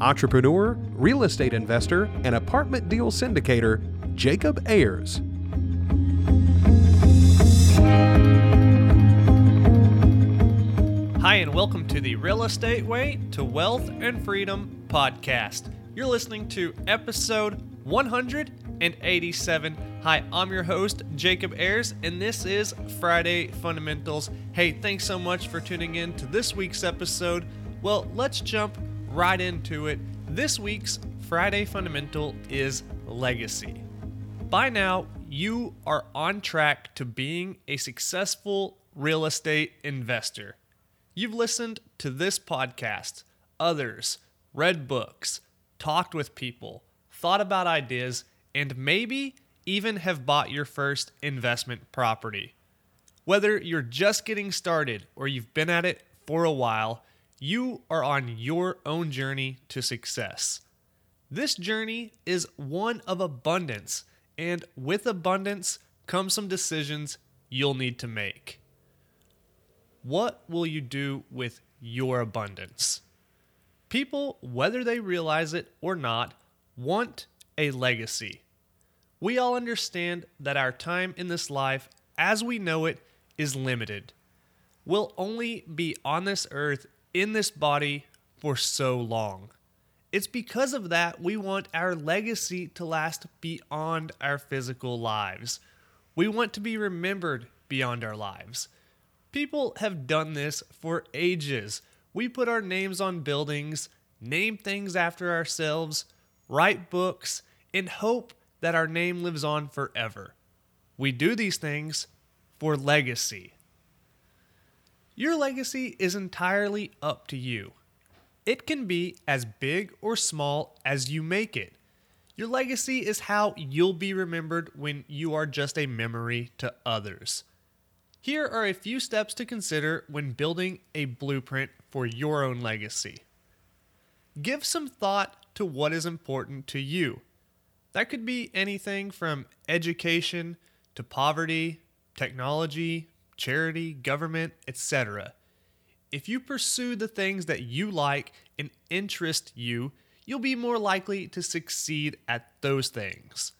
entrepreneur, real estate investor, and apartment deal syndicator, Jacob Ayers. Hi, and welcome to the Real Estate Way to Wealth and Freedom podcast. You're listening to episode 187. Hi, I'm your host, Jacob Ayers, and this is Friday Fundamentals. Hey, thanks so much for tuning in to this week's episode. Well, let's jump right into it. This week's Friday Fundamental is legacy. By now, you are on track to being a successful real estate investor. You've listened to this podcast, others, read books, talked with people, thought about ideas, and maybe even have bought your first investment property. Whether you're just getting started or you've been at it for a while, you are on your own journey to success. This journey is one of abundance, and with abundance come some decisions you'll need to make. What will you do with your abundance? People, whether they realize it or not, want a legacy. We all understand that our time in this life, as we know it, is limited. We'll only be on this earth in this body for so long. It's because of that we want our legacy to last beyond our physical lives. We want to be remembered beyond our lives. People have done this for ages. We put our names on buildings, name things after ourselves, write books, and hope that our name lives on forever. We do these things for legacy. Your legacy is entirely up to you. It can be as big or small as you make it. Your legacy is how you'll be remembered when you are just a memory to others. Here are a few steps to consider when building a blueprint for your own legacy. Give some thought to what is important to you. That could be anything from education to poverty, technology, charity, government, etc. If you pursue the things that you like and interest you, you'll be more likely to succeed at those things.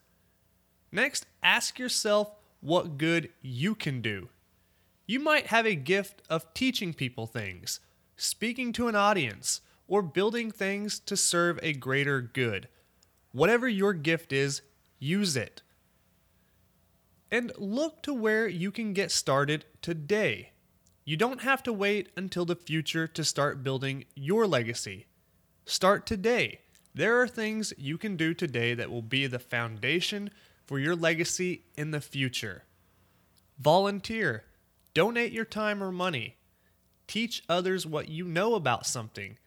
Next, ask yourself what good you can do. You might have a gift of teaching people things, speaking to an audience, or building things to serve a greater good. Whatever your gift is, use it. And look to where you can get started today. You don't have to wait until the future to start building your legacy. Start today. There are things you can do today that will be the foundation for your legacy in the future. Volunteer. Donate your time or money. Teach others what you know about something.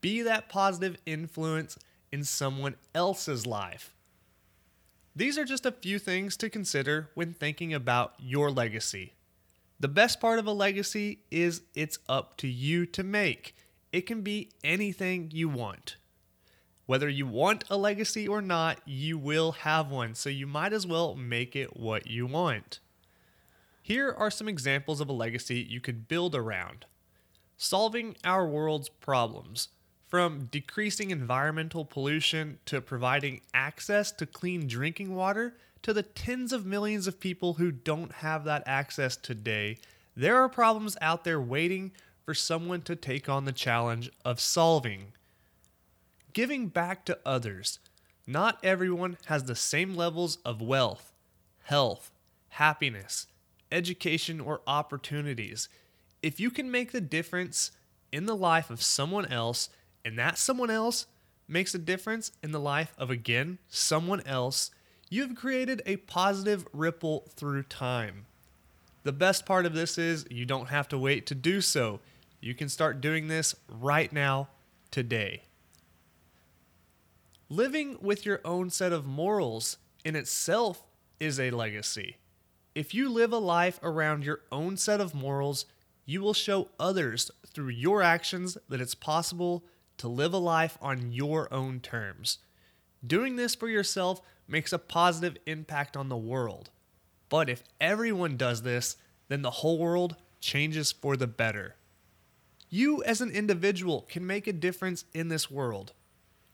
Be that positive influence in someone else's life. These are just a few things to consider when thinking about your legacy. The best part of a legacy is it's up to you to make. It can be anything you want. Whether you want a legacy or not, you will have one, so you might as well make it what you want. Here are some examples of a legacy you could build around solving our world's problems, from decreasing environmental pollution to providing access to clean drinking water to the tens of millions of people who don't have that access today. There are problems out there waiting for someone to take on the challenge of solving. Giving back to others. Not everyone has the same levels of wealth, health, happiness, education, or opportunities. If you can make the difference in the life of someone else, and that someone else makes a difference in the life of again someone else, you've created a positive ripple through time. The best part of this is you don't have to wait to do so. You can start doing this right now, today. Living with your own set of morals in itself is a legacy. If you live a life around your own set of morals, you will show others through your actions that it's possible to live a life on your own terms. Doing this for yourself makes a positive impact on the world. But if everyone does this, then the whole world changes for the better. You, as an individual, can make a difference in this world.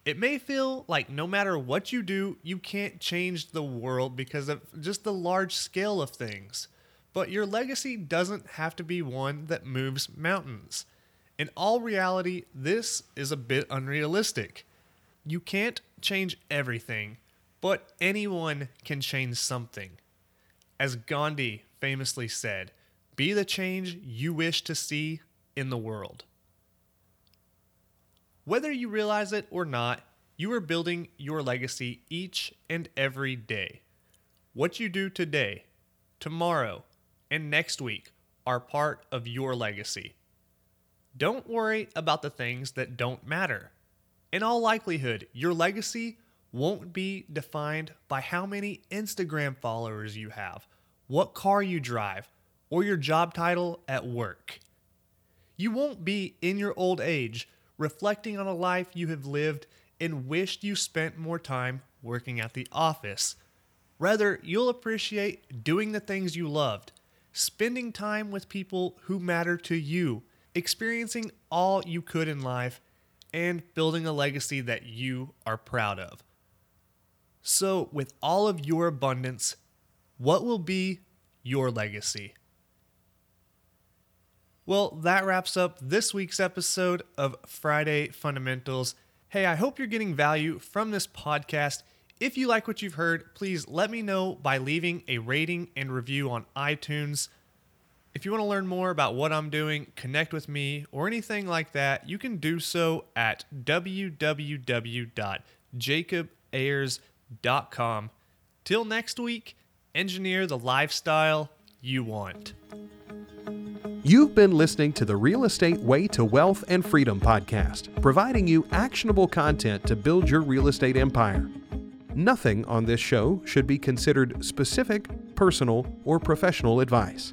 It may feel like no matter what you do, you can't change the world because of just the large scale of things. But your legacy doesn't have to be one that moves mountains. In all reality, this is a bit unrealistic. You can't change everything, but anyone can change something. As Gandhi famously said, be the change you wish to see in the world. Whether you realize it or not, you are building your legacy each and every day. What you do today, tomorrow, and next week are part of your legacy. Don't worry about the things that don't matter. In all likelihood, your legacy won't be defined by how many Instagram followers you have, what car you drive, or your job title at work. You won't be in your old age reflecting on a life you have lived and wished you spent more time working at the office. Rather, you'll appreciate doing the things you loved, spending time with people who matter to you, experiencing all you could in life, and building a legacy that you are proud of. So, with all of your abundance, what will be your legacy? Well, that wraps up this week's episode of Friday Fundamentals. Hey, I hope you're getting value from this podcast. If you like what you've heard, please let me know by leaving a rating and review on iTunes. If you want to learn more about what I'm doing, connect with me, or anything like that, you can do so at www.jacobayers.com. Till next week, engineer the lifestyle you want. You've been listening to the Real Estate Way to Wealth and Freedom podcast, providing you actionable content to build your real estate empire. Nothing on this show should be considered specific, personal, or professional advice.